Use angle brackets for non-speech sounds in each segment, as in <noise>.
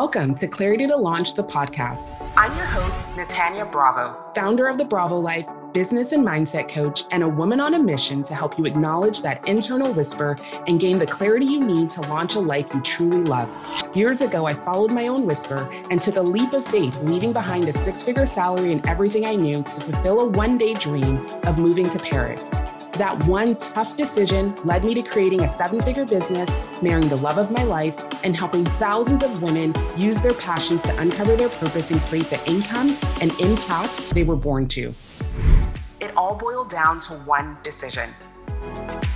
Welcome to Clarity to Launch the podcast. I'm your host, Natanya Bravo, founder of the Bravo Life, business and mindset coach, and a woman on a mission to help you acknowledge that internal whisper and gain the clarity you need to launch a life you truly love. Years ago, I followed my own whisper and took a leap of faith, leaving behind a six figure salary and everything I knew to fulfill a one day dream of moving to Paris. That one tough decision led me to creating a seven figure business, marrying the love of my life, and helping thousands of women use their passions to uncover their purpose and create the income and impact they were born to. It all boiled down to one decision.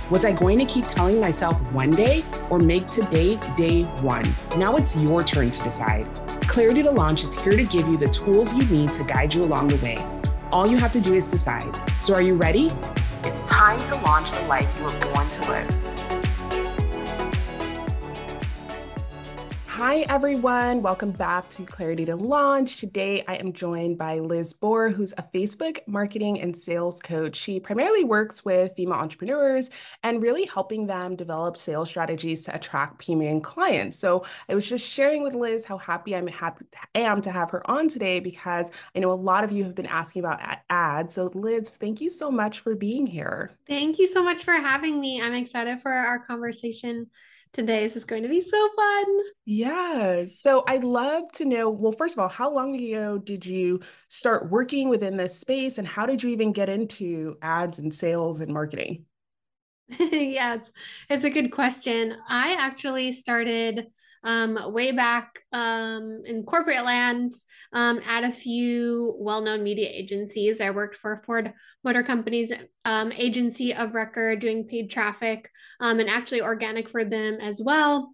Was I going to keep telling myself one day or make today day one? Now it's your turn to decide. Clarity to Launch is here to give you the tools you need to guide you along the way. All you have to do is decide. So, are you ready? It's time to launch the life you were born to live. Hi, everyone. Welcome back to Clarity to Launch. Today, I am joined by Liz Boer, who's a Facebook marketing and sales coach. She primarily works with female entrepreneurs and really helping them develop sales strategies to attract premium clients. So, I was just sharing with Liz how happy I'm am to have her on today because I know a lot of you have been asking about ads. So, Liz, thank you so much for being here. Thank you so much for having me. I'm excited for our conversation today. This is going to be so fun. Yeah. So I'd love to know well, first of all, how long ago did you start working within this space and how did you even get into ads and sales and marketing? <laughs> yeah, it's, it's a good question. I actually started um, way back um, in corporate land um, at a few well-known media agencies. I worked for Ford Motor Company's um, agency of record, doing paid traffic um, and actually organic for them as well.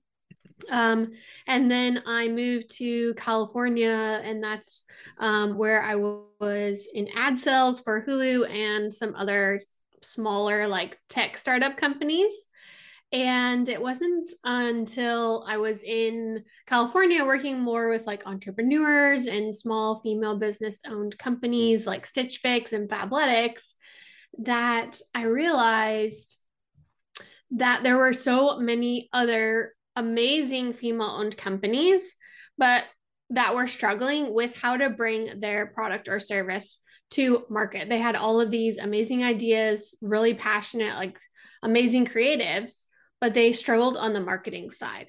Um, and then I moved to California, and that's um, where I was in ad sales for Hulu and some other smaller like tech startup companies. And it wasn't until I was in California working more with like entrepreneurs and small female business owned companies like Stitch Fix and Fabletics that I realized that there were so many other amazing female owned companies, but that were struggling with how to bring their product or service to market. They had all of these amazing ideas, really passionate, like amazing creatives, but they struggled on the marketing side.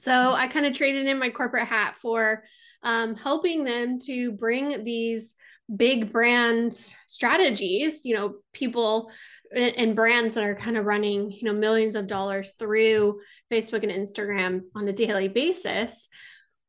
So I kind of traded in my corporate hat for um, helping them to bring these big brand strategies, you know, people and brands that are kind of running, you know, millions of dollars through Facebook and Instagram on a daily basis.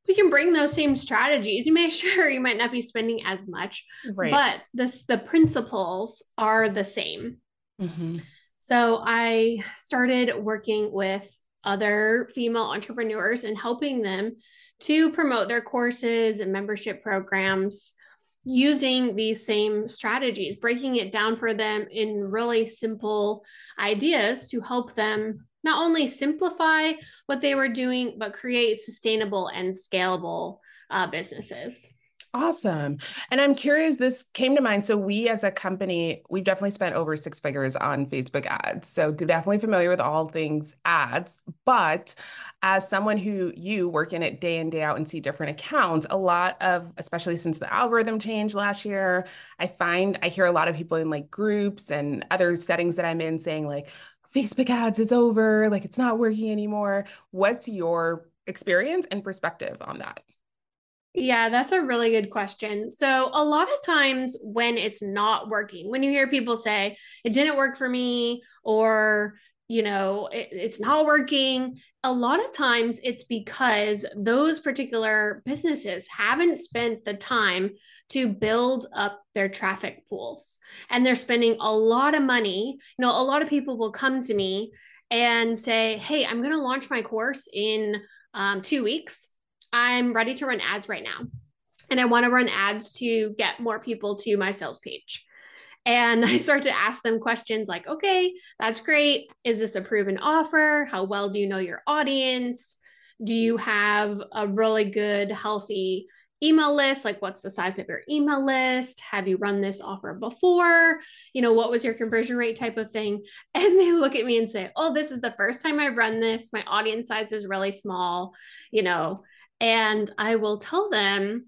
We can bring those same strategies. You may <laughs> sure you might not be spending as much, right. but this the principles are the same. Mm-hmm. So I started working with other female entrepreneurs and helping them to promote their courses and membership programs using these same strategies, breaking it down for them in really simple ideas to help them not only simplify what they were doing, but create sustainable and scalable uh, businesses. Awesome. And I'm curious, this came to mind. So, we as a company, we've definitely spent over six figures on Facebook ads. So, definitely familiar with all things ads. But as someone who you work in it day in, day out and see different accounts, a lot of, especially since the algorithm changed last year, I find I hear a lot of people in like groups and other settings that I'm in saying, like, Facebook ads is over, like it's not working anymore. What's your experience and perspective on that? Yeah, that's a really good question. So, a lot of times when it's not working, when you hear people say, it didn't work for me, or, you know, it, it's not working, a lot of times it's because those particular businesses haven't spent the time to build up their traffic pools. And they're spending a lot of money. You know, a lot of people will come to me and say, Hey, I'm going to launch my course in um, two weeks I'm ready to run ads right now. And I want to run ads to get more people to my sales page. And I mm. start to ask them questions like, okay, that's great. Is this a proven offer? How well do you know your audience? Do you have a really good, healthy email list? Like, what's the size of your email list? Have you run this offer before? You know, what was your conversion rate type of thing? <laughs> And they look at me and say, oh, this is the first time I've run this. My audience size is really small. You know, and I will tell them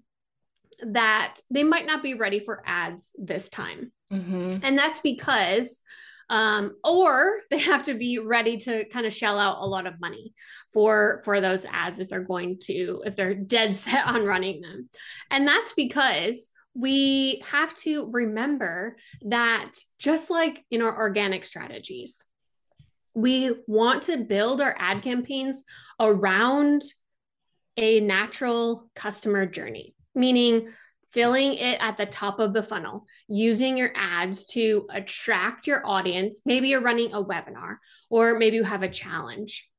that they might not be ready for ads this time. Mm-hmm. And that's because um, or they have to be ready to kind of shell out a lot of money for for those ads if they're going to if they're dead <laughs> set on running them and that's because we have to remember that just like in our organic strategies we want to build our ad campaigns around a natural customer journey meaning filling it at the top of the funnel, using your ads to attract your audience. Maybe you're running a webinar, or maybe you have a challenge,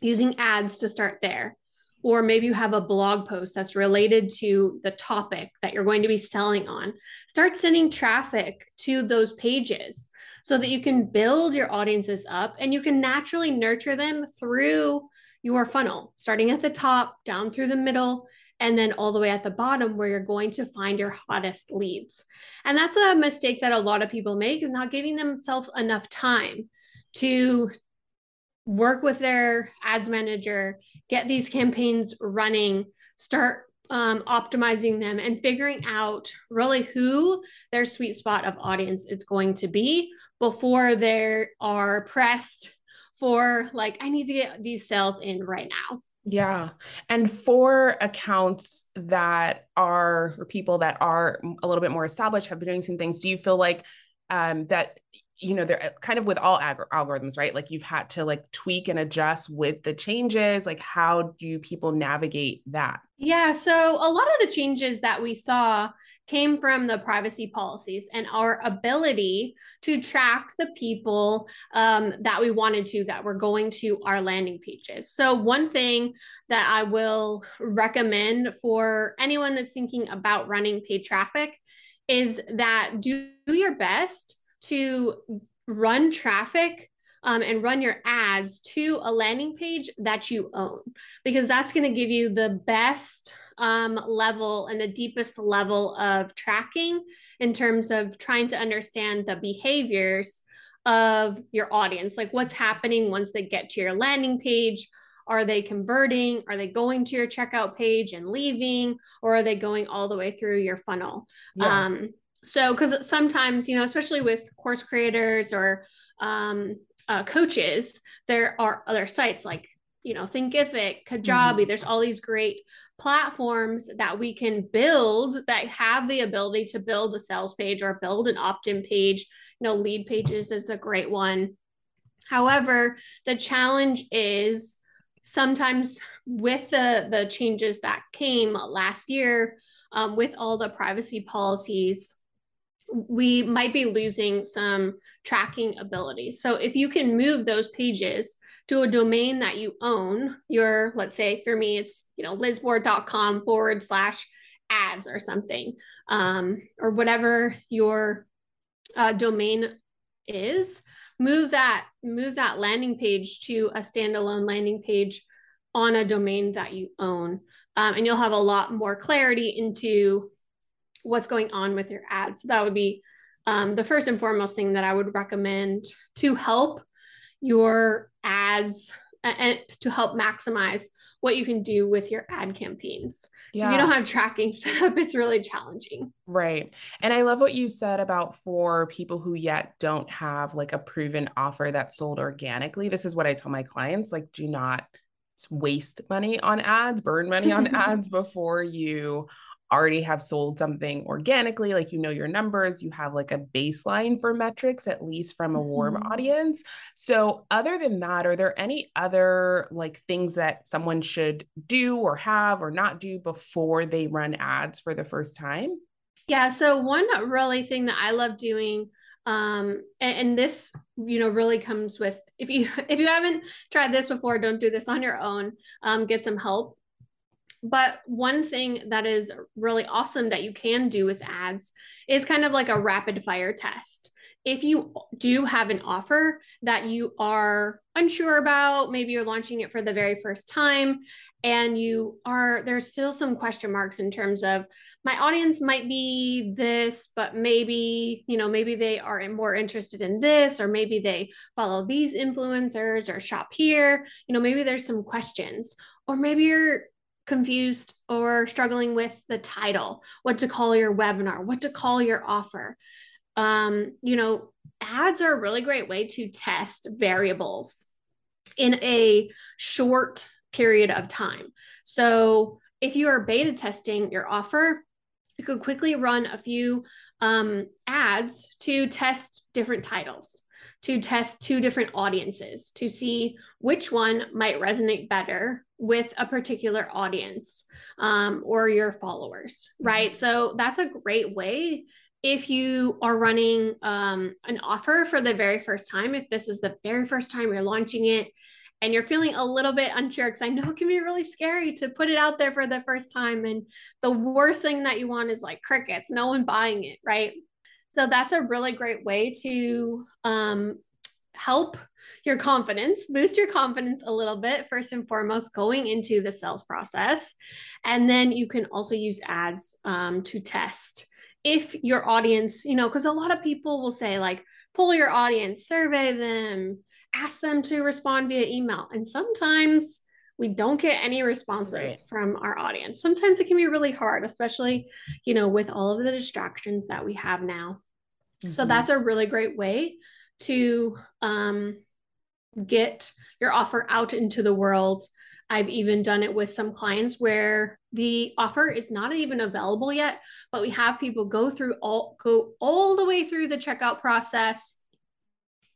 using ads to start there. Or maybe you have a blog post that's related to the topic that you're going to be selling on. Start sending traffic to those pages so that you can build your audiences up and you can naturally nurture them through your funnel, starting at the top, down through the middle, and then all the way at the bottom where you're going to find your hottest leads. And that's a mistake that a lot of people make is not giving themselves enough time to work with their ads manager, get these campaigns running, start um, optimizing them and figuring out really who their sweet spot of audience is going to be before they are pressed for like, I need to get these sales in right now. Yeah. And for accounts that are, or people that are a little bit more established, have been doing some things, do you feel like um, that, you know, they're uh, kind of with all ag- algorithms, right? Like you've had to like tweak and adjust with the changes. Like, how do people navigate that? Yeah. So a lot of the changes that we saw came from the privacy policies and our ability to track the people um, that we wanted to that were going to our landing pages. So, one thing that I will recommend for anyone that's thinking about running paid traffic is that do your best to run traffic um, and run your ads to a landing page that you own because that's going to give you the best um, level and the deepest level of tracking in terms of trying to understand the behaviors of your audience. Like what's happening once they get to your landing page? Are they converting? Are they going to your checkout page and leaving? Or are they going all the way through your funnel? Yeah. um, so because sometimes you know especially with course creators or um, uh, coaches, there are other sites like, you know, Thinkific, Kajabi. Mm-hmm. There's all these great platforms that we can build that have the ability to build a sales page or build an opt-in page. You know, lead pages is a great one. However, the challenge is sometimes with the the changes that came last year um, with all the privacy policies we might be losing some tracking abilities. So if you can move those pages to a domain that you own, your, let's say for me, it's, you know, lizboer.com forward slash ads or something, um, or whatever your uh, domain is, move that, move that landing page to a standalone landing page on a domain that you own. Um, and you'll have a lot more clarity into what's going on with your ads. So that would be um, the first and foremost thing that I would recommend to help your ads and to help maximize what you can do with your ad campaigns. Yeah. So if you don't have tracking <laughs> set up, it's really challenging. Right. And I love what you said about for people who yet don't have like a proven offer that's sold organically. This is what I tell my clients like, do not waste money on ads, burn money on <laughs> ads before you already have sold something organically, like you know your numbers, you have like a baseline for metrics, at least from a warm mm-hmm. audience. So, other than that, are there any other like things that someone should do or have or not do before they run ads for the first time? Yeah. So, one really thing that I love doing um and, and, this you know really comes with if you <laughs> if you haven't tried this before don't do this on your own um get some help but one thing that is really awesome that you can do with ads is kind of like a rapid fire test. If you do have an offer that you are unsure about, maybe you're launching it for the very first time, and you are, there's still some question marks in terms of my audience might be this, but maybe, you know, maybe they are more interested in this, or maybe they follow these influencers or shop here. You know, maybe there's some questions, or maybe you're confused or struggling with the title, what to call your webinar, what to call your offer. Um, you know, ads are a really great way to test variables in a short period of time. So if you are beta testing your offer, you could quickly run a few um, ads to test different titles, to test two different audiences, to see which one might resonate better with a particular audience um, or your followers, mm-hmm. right? So that's a great way if you are running um, an offer for the very first time, if this is the very first time you're launching it and you're feeling a little bit unsure, because I know it can be really scary to put it out there for the first time. And the worst thing that you want is like crickets, no one buying it, right? So that's a really great way to um, help your confidence, boost your confidence a little bit, first and foremost, going into the sales process. And then you can also use ads um, to test if your audience, you know, because a lot of people will say, like, pull your audience, survey them, ask them to respond via email. And sometimes we don't get any responses right. from our audience. Sometimes it can be really hard, especially, you know, with all of the distractions that we have now. Mm-hmm. So that's a really great way to um, get your offer out into the world. I've even done it with some clients where the offer is not even available yet, but we have people go through all go all the way through the checkout process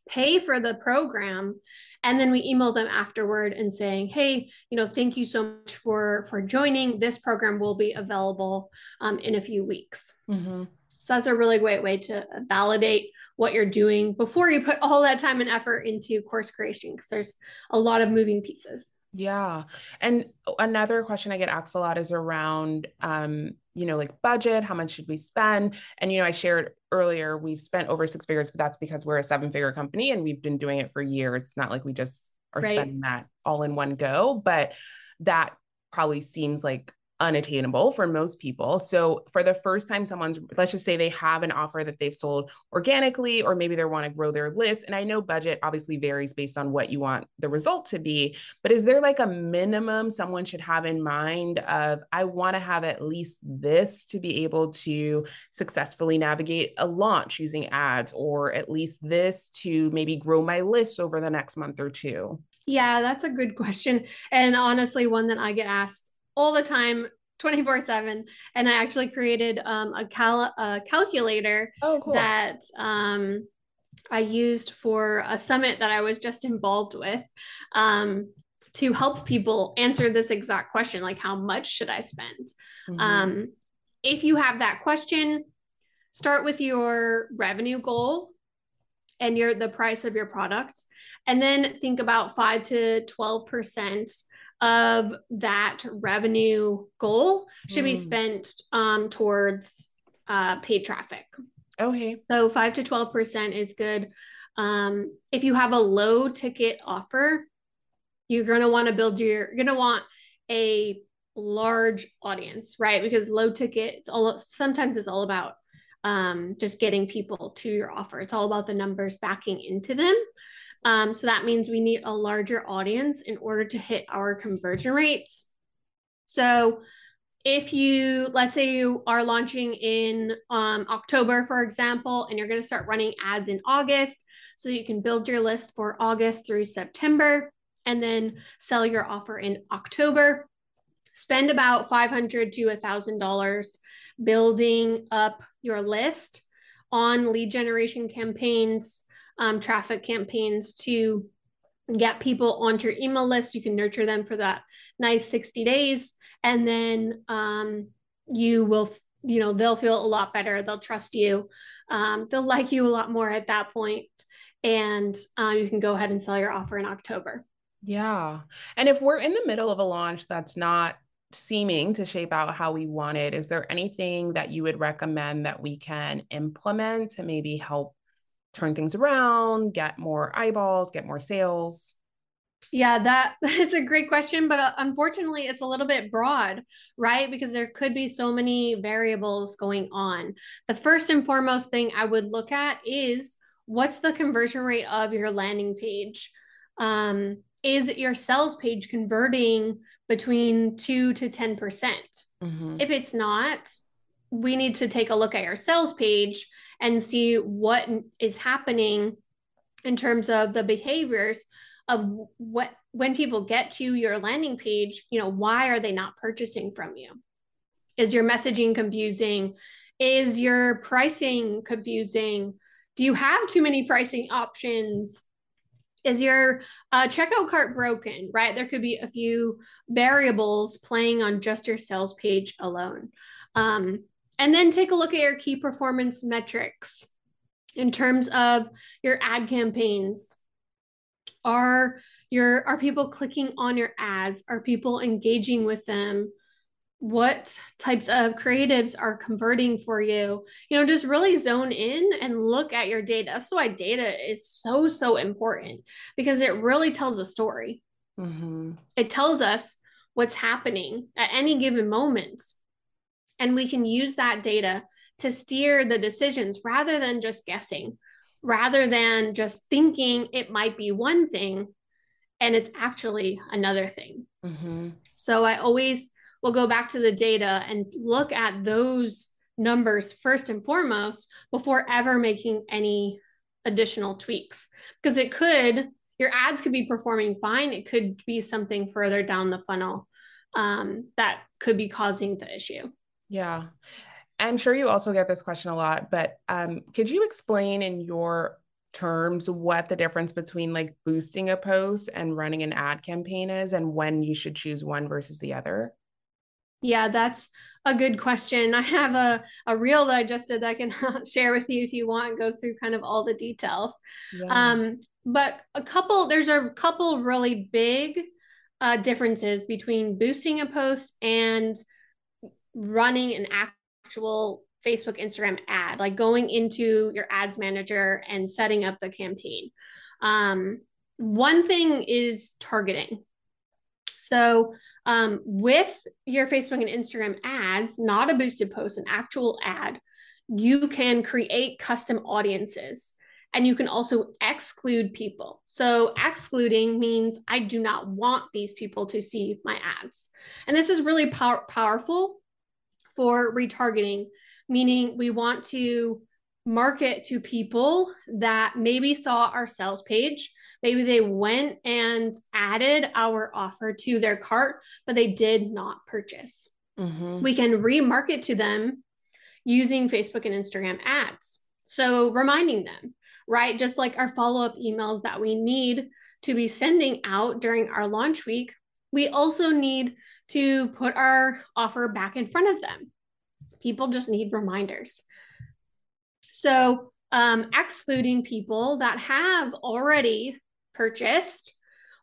pay for the program and then we email them afterward and saying hey you know thank you so much for for joining this program will be available um, in a few weeks mm-hmm. so that's a really great way to validate what you're doing before you put all that time and effort into course creation because there's a lot of moving pieces yeah. And another question I get asked a lot is around um, you know, like budget, how much should we spend? And you know, I shared earlier we've spent over six figures, but that's because we're a seven-figure company and we've been doing it for years. It's not like we just are right. spending that all in one go, but that probably seems like unattainable for most people. So for the first time someone's let's just say they have an offer that they've sold organically or maybe they want to grow their list and I know budget obviously varies based on what you want the result to be, but is there like a minimum someone should have in mind of I want to have at least this to be able to successfully navigate a launch using ads or at least this to maybe grow my list over the next month or two? Yeah, that's a good question and honestly one that I get asked all the time 24 7 and i actually created um, a, cal- a calculator oh, cool. that um, i used for a summit that i was just involved with um, to help people answer this exact question like how much should i spend mm-hmm. Um, if you have that question start with your revenue goal and your the price of your product and then think about 5 to 12 percent of that revenue goal should mm. be hmm. spent um, towards uh, paid traffic. Okay. So five to 12% is good. Um, if you have a low ticket offer, you're going to want to build your, you're going to want a large audience, right? Because low ticket, it's all, sometimes it's all about um, just getting people to your offer. It's all about the numbers backing into them. Um, so that means we need a larger audience in order to hit our conversion rates. So if you, let's say you are launching in um, October, for example, and you're going to start running ads in August, so you can build your list for August through September and then sell your offer in October. Spend about 500 to $1,000 building up your list on lead generation campaigns, um, traffic campaigns to get people onto your email list. You can nurture them for that nice 60 days. And then um, you will, you know, they'll feel a lot better. They'll trust you. Um, they'll <laughs> like you a lot more at that point. And uh, you can go ahead and sell your offer in October. Yeah. And if we're in the middle of a launch that's not seeming to shape out how we want it, is there anything that you would recommend that we can implement to maybe help turn things around, get more eyeballs, get more sales? Yeah, that <laughs> it's a great question, but uh, unfortunately, it's a little bit broad, right? Because there could be so many variables going on. The first and foremost thing I would look at is what's the conversion rate of your landing page? Um, is your sales page converting between 2 to 10%? percent mm-hmm. If it's not, we need to take a look at your sales page and see what is happening in terms of the behaviors of what when people get to your landing page, you know, why are they not purchasing from you? Is your messaging confusing? Is your pricing confusing? Do you have too many pricing options? Is your uh, checkout cart broken, right? There could be a few variables playing on just your sales page alone. Um, and then take a look at your key performance metrics in terms of your ad campaigns. Are your are people clicking on your ads? Are people engaging with them? What types of creatives are converting for you? You know, just really zone in and look at your data. That's why data is so, so important because it really tells a story. Mm-hmm. It tells us what's happening at any given moment and we can use that data to steer the decisions rather than just guessing, rather than just thinking it might be one thing and it's actually another thing. Mm-hmm. So I always will go back to the data and look at those numbers first and foremost before ever making any additional tweaks because it could your ads could be performing fine it could be something further down the funnel um, that could be causing the issue yeah. I'm sure you also get this question a lot, but um, could you explain in your terms what the difference between like boosting a post and running an ad campaign is and when you should choose one versus the other? Yeah, that's a good question. I have a, a reel that I just did that I can <laughs> share with you if you want. It goes through kind of all the details. Yeah. Um, but a couple, there's a couple really big uh, differences between boosting a post and running an actual Facebook, Instagram ad, like going into your ads manager and setting up the campaign. Um, one thing is targeting. So, um, with your Facebook and Instagram ads, not a boosted post, an actual ad, you can create custom audiences and you can also exclude people. So, excluding means I do not want these people to see my ads. And this is really pow- powerful for retargeting, meaning we want to market to people that maybe saw our sales page. Maybe they went and added our offer to their cart, but they did not purchase. Mm-hmm. We can remarket to them using Facebook and Instagram ads. So, reminding them, right? Just like our follow up emails that we need to be sending out during our launch week, we also need to put our offer back in front of them. People just need reminders. So, um, excluding people that have already purchased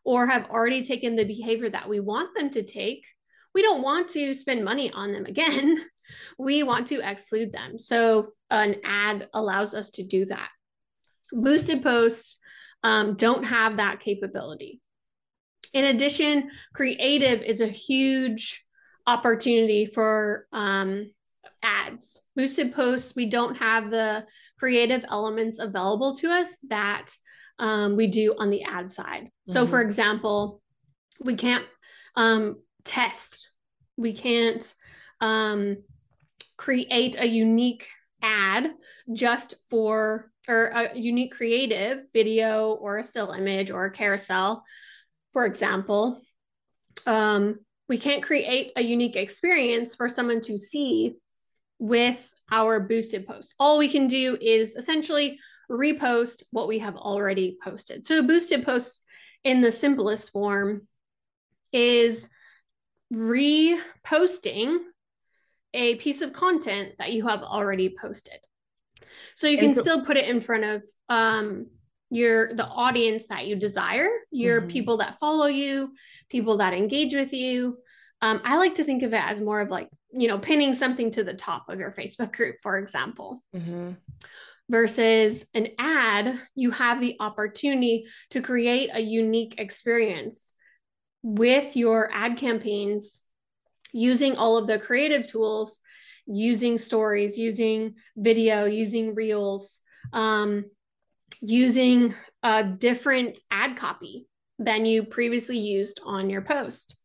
or have already taken the behavior that we want them to take, we don't want to spend money on them again. <laughs> we want to exclude them. So, an ad allows us to do that. Boosted posts um, don't have that capability. In addition, creative is a huge opportunity for um, ads. Boosted posts, we don't have the creative elements available to us that um, we do on the ad side. Mm-hmm. So, for example, we can't um, test, we can't um, create a unique ad just for or a unique creative video or a still image or a carousel, for example. Um, we can't create a unique experience for someone to see with our boosted post. All we can do is essentially repost what we have already posted. So a boosted post in the simplest form is reposting a piece of content that you have already posted. So you can so- still put it in front of um, your the audience that you desire, your mm-hmm. people that follow you, people that engage with you. Um, I like to think of it as more of like, you know, pinning something to the top of your Facebook group, for example. Mm-hmm. Versus an ad, you have the opportunity to create a unique experience with your ad campaigns using all of the creative tools, using stories, using video, using reels, um, using a different ad copy than you previously used on your post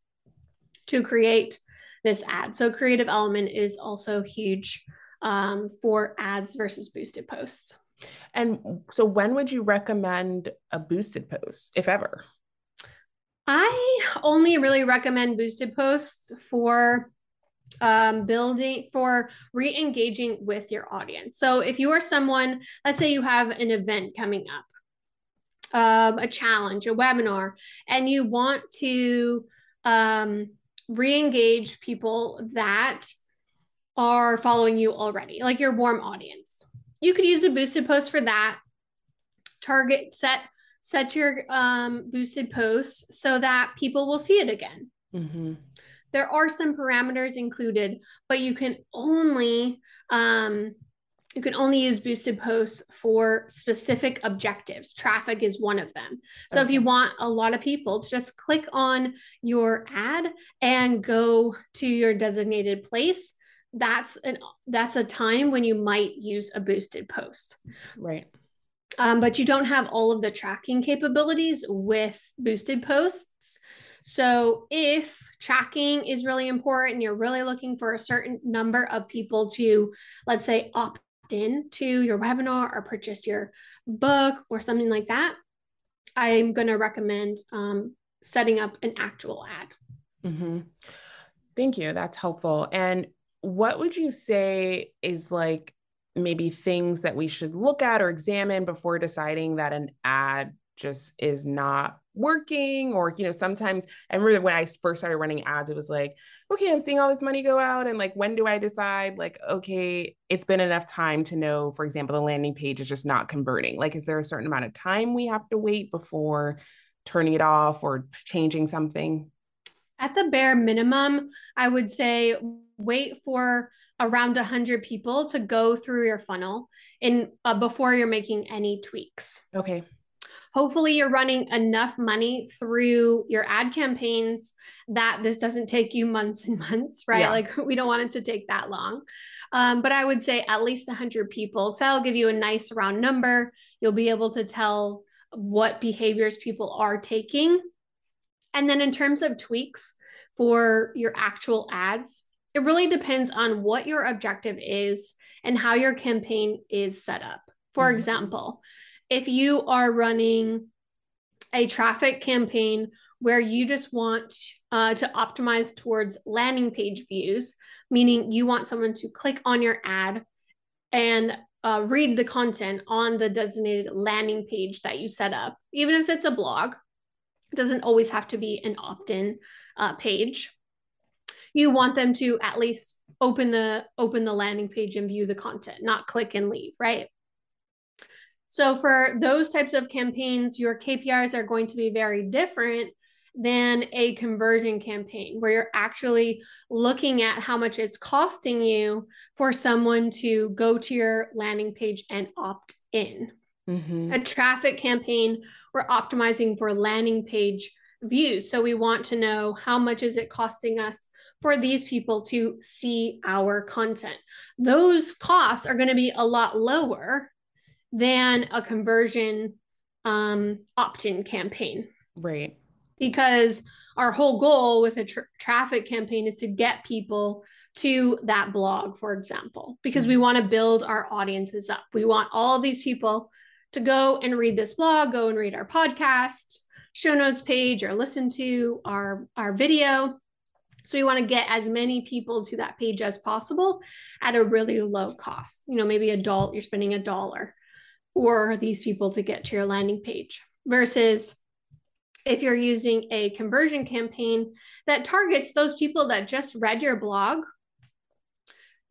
to create this ad. So creative element is also huge um, for ads versus boosted posts. And so when would you recommend a boosted post, if ever? I only really recommend boosted posts for um, building for re-engaging with your audience. So if you are someone, let's say you have an event coming up, um, a challenge, a webinar, and you want to um, re-engage people that are following you already, like your warm audience. You could use a boosted post for that. Target set set your um, boosted posts so that people will see it again. Mm-hmm. There are some parameters included, but you can only um, you can only use boosted posts for specific objectives. Traffic is one of them. So okay. if you want a lot of people to just click on your ad and go to your designated place, that's an that's a time when you might use a boosted post. Right. Um, but you don't have all of the tracking capabilities with boosted posts. So if tracking is really important, you're really looking for a certain number of people to, let's say, opt in to your webinar or purchase your book or something like that, I'm going to recommend um, setting up an actual ad. Mm-hmm. Thank you. That's helpful. And what would you say is like maybe things that we should look at or examine before deciding that an ad just is not working or you know sometimes i remember when i first started running ads it was like okay i'm seeing all this money go out and like when do i decide like okay it's been enough time to know for example the landing page is just not converting. Like is there a certain amount of time we have to wait before turning it off or changing something? At the bare minimum i would say wait for around 100 people to go through your funnel in uh, before you're making any tweaks. Okay hopefully you're running enough money through your ad campaigns that this doesn't take you months and <laughs> months right? Yeah. like we don't want it to take that long. Um, but i would say at least 100 people. Because that'll give you a nice round number. You'll be able to tell what behaviors people are taking. And then in terms of tweaks for your actual ads it really depends on what your objective is and how your campaign is set up. For mm-hmm. example if you are running a traffic campaign where you just want uh, to optimize towards landing page views, meaning you want someone to click on your ad and uh, read the content on the designated landing page that you set up, even if it's a blog, it doesn't always have to be an opt in uh, page. You want them to at least open the open the landing page and view the content, not click and leave, right? So for those types of campaigns, your KPIs are going to be very different than a conversion campaign where you're actually looking at how much it's costing you for someone to go to your landing page and opt in. Mm-hmm. A traffic campaign, we're optimizing for landing page views. So we want to know how much is it costing us for these people to see our content. Those costs are going to be a lot lower than a conversion um, opt-in campaign. Right. Because our whole goal with a tra- traffic campaign is to get people to that blog, for example, because we mm-hmm. want to build our audiences up. We want all of these people to go and read this blog, go and read our podcast, show notes page, or listen to our, our video. So we want to get as many people to that page as possible at a really low cost. You know, maybe a dollar, you're spending a dollar for these people to get to your landing page versus if you're using a conversion campaign that targets those people that just read your blog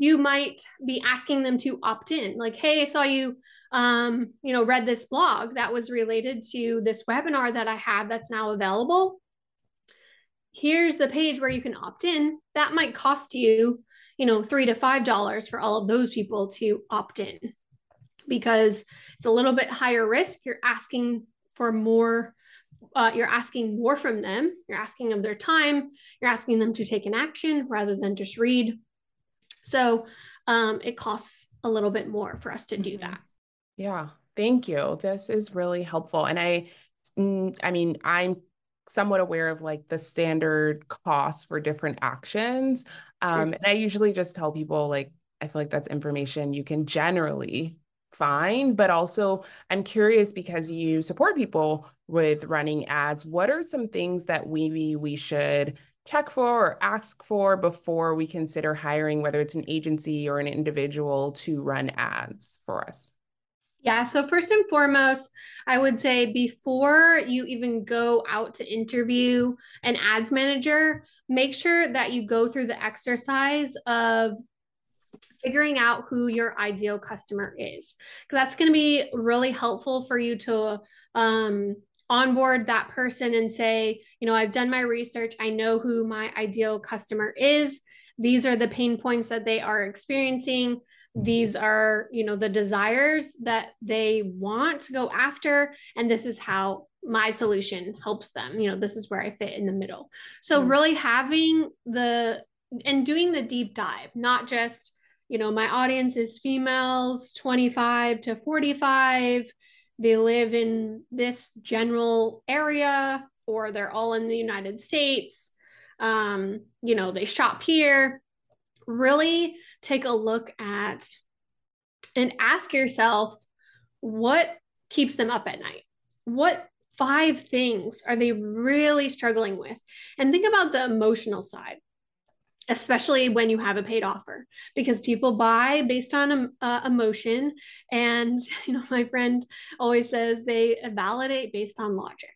you might be asking them to opt in. Like hey i saw you um, you know read this blog that was related to this webinar that i had that's now available. Here's the page where you can opt in. That might cost you you know three to five dollars for all of those people to opt in because it's a little bit higher risk. You're asking for more, uh, you're asking more from them. You're asking of their time. You're asking them to take an action rather than just read. So um, it costs a little bit more for us to do mm-hmm. that. Yeah. Thank you. This is really helpful. And I, I mean, I'm somewhat aware of like the standard costs for different actions. Um, and I usually just tell people like, I feel like that's information you can generally find, but also I'm curious because you support people with running ads. What are some things that we we should check for or ask for before we consider hiring, whether it's an agency or an individual to run ads for us? Yeah. So, first and foremost, I would say before you even go out to interview an ads manager, make sure that you go through the exercise of figuring out who your ideal customer is. Because that's going to be really helpful for you to um, onboard that person and say, you know, I've done my research, I know who my ideal customer is. These are the pain points that they are experiencing these are you know the desires that they want to go after and this is how my solution helps them you know this is where i fit in the middle so mm-hmm. really having the and doing the deep dive not just you know my audience is females 25 to 45 they live in this general area or they're all in the united states um, you know they shop here really take a look at and ask yourself what keeps them up at night? What five things are they really struggling with? And think about the emotional side especially when you have a paid offer because people buy based on um, uh, emotion. And <laughs> you know my friend always says they validate based on logic.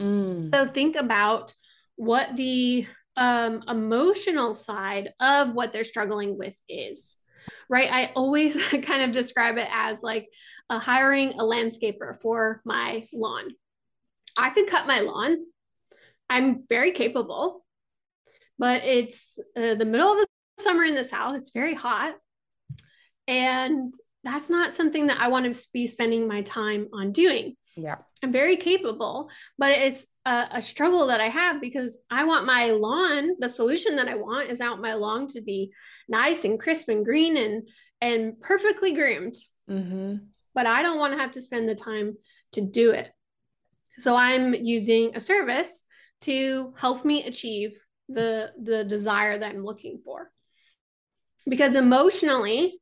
Mm. so think about what the um, emotional side of what they're struggling with is right? I always <laughs> kind of describe it as like uh, hiring a landscaper for my lawn. I could cut my lawn. I'm very capable but it's uh, the middle of the summer in the south it's very hot and that's not something that I want to be spending my time on doing. Yeah. I'm very capable, but it's a, a, struggle that I have because I want my lawn, the solution that I want is out my lawn to be nice and crisp and green and and perfectly groomed. Mm-hmm. But I don't want to have to spend the time to do it. So I'm using a service to help me achieve the the desire that I'm looking for. Because emotionally,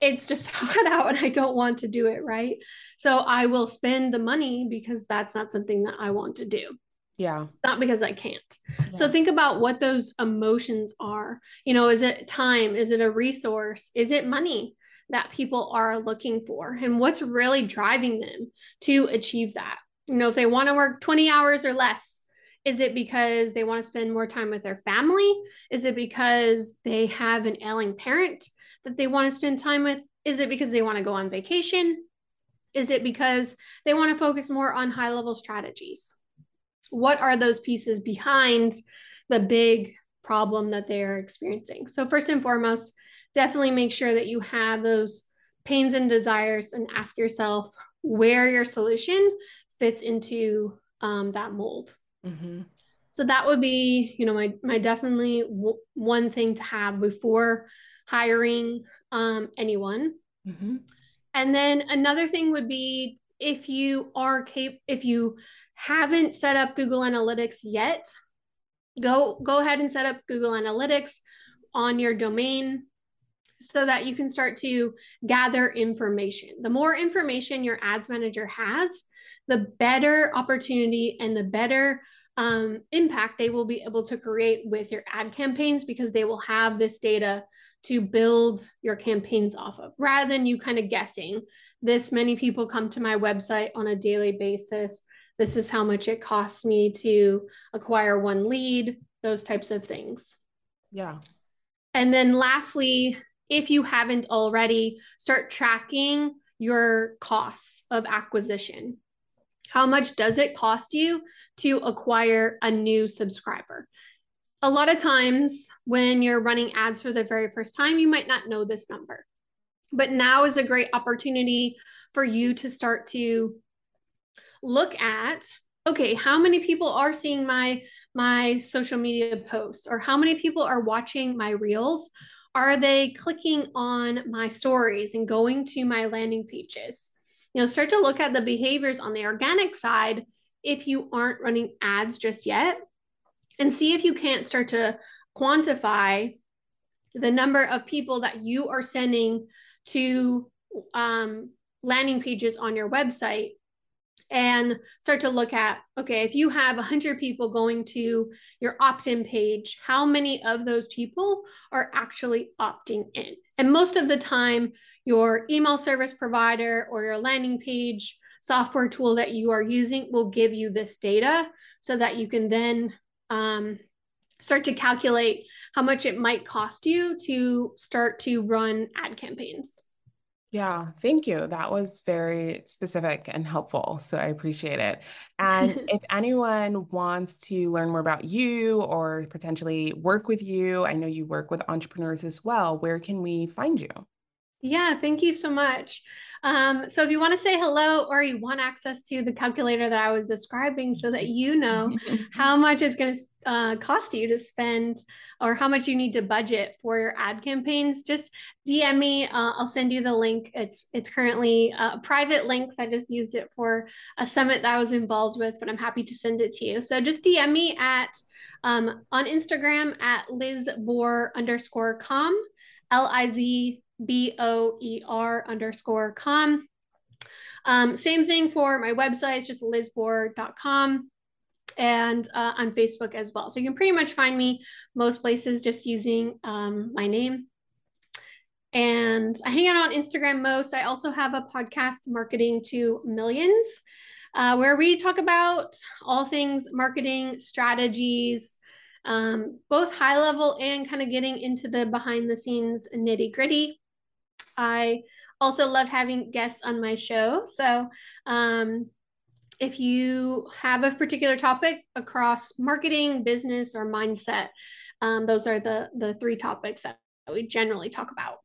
it's just <laughs> hot out and I don't want to do it, right? So I will spend the money because that's not something that I want to do. Yeah. Not because I can't. Yeah. So think about what those emotions are. You know, is it time? Is it a resource? Is it money that people are looking for? And what's really driving them to achieve that? You know, if they want to work 20 hours or less, is it because they want to spend more time with their family? Is it because they have an ailing parent? that they want to spend time with? Is it because they want to go on vacation? Is it because they want to focus more on high level strategies? What are those pieces behind the big problem that they are experiencing? So, first and foremost, definitely make sure that you have those pains and desires and ask yourself where your solution fits into um, that mold. Mm-hmm. So that would be, you know, my my definitely w- one thing to have before hiring um, anyone. Mm-hmm. And then another thing would be if you are cap- if you haven't set up Google Analytics yet, go go ahead and set up Google Analytics on your domain so that you can start to gather information. The more information your ads manager has, the better opportunity and the better um, impact they will be able to create with your ad campaigns because they will have this data to build your campaigns off of. Rather than you kind of guessing this many people come to my website on a daily basis. This is how much it costs me to acquire one lead those types of things. Yeah. And then lastly if you haven't already start tracking your costs of acquisition how much does it cost you to acquire a new subscriber a lot of times when you're running ads for the very first time, you might not know this number. But now is a great opportunity for you to start to look at okay, how many people are seeing my my social media posts or how many people are watching my reels? Are they clicking on my stories and going to my landing pages? You know, start to look at the behaviors on the organic side if you aren't running ads just yet and see if you can't start to quantify the number of people that you are sending to um, landing pages on your website and start to look at okay if you have 100 people going to your opt-in page how many of those people are actually opting in? And most of the time your email service provider or your landing page software tool that you are using will give you this data so that you can then um, start to calculate how much it might cost you to start to run ad campaigns yeah, thank you. That was very specific and helpful. So I appreciate it. And <laughs> if anyone wants to learn more about you or potentially work with you, I know you work with entrepreneurs as well. Where can we find you? Yeah, thank you so much. Um, so if you want to say hello or you want access to the calculator that I was describing so that you know <laughs> how much it's going to uh, cost you to spend or how much you need to budget for your ad campaigns, just DM me. Uh, I'll send you the link. It's it's currently a private link. I just used it for a summit that I was involved with, but I'm happy to send it to you. So just DM me at um, on Instagram at lizboer underscore com, L I Z B O E R underscore com. Um, same thing for my website, it's just lizboer.com and uh, on Facebook as well. So you can pretty much find me most places just using um, my name. And I hang out on Instagram most. I also have a podcast, Marketing to Millions, uh, where we talk about all things marketing strategies, um, both high level and kind of getting into the behind the scenes nitty gritty. I also love having guests on my show. So, um, if you have a particular topic across marketing, business, or mindset, um, those are the the three topics that we generally talk about.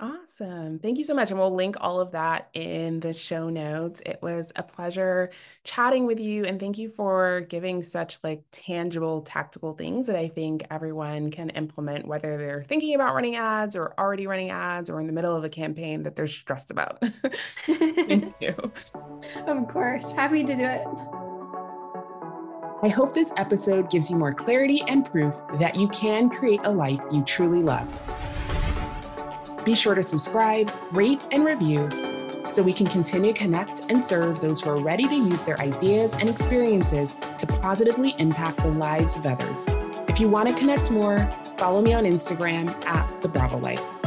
Awesome. Thank you so much. And we'll link all of that in the show notes. It was a pleasure chatting with you. And thank you for giving such like tangible, tactical things that I think everyone can implement, whether they're thinking about running ads or already running ads or in the middle of a campaign that they're stressed about. <laughs> thank <laughs> you. Of course. Happy to do it. I hope this episode gives you more clarity and proof that you can create a life you truly love. Be sure to subscribe, rate, and review so we can continue to connect and serve those who are ready to use their ideas and experiences to positively impact the lives of others. If you want to connect more, follow me on Instagram at The Bravo Life.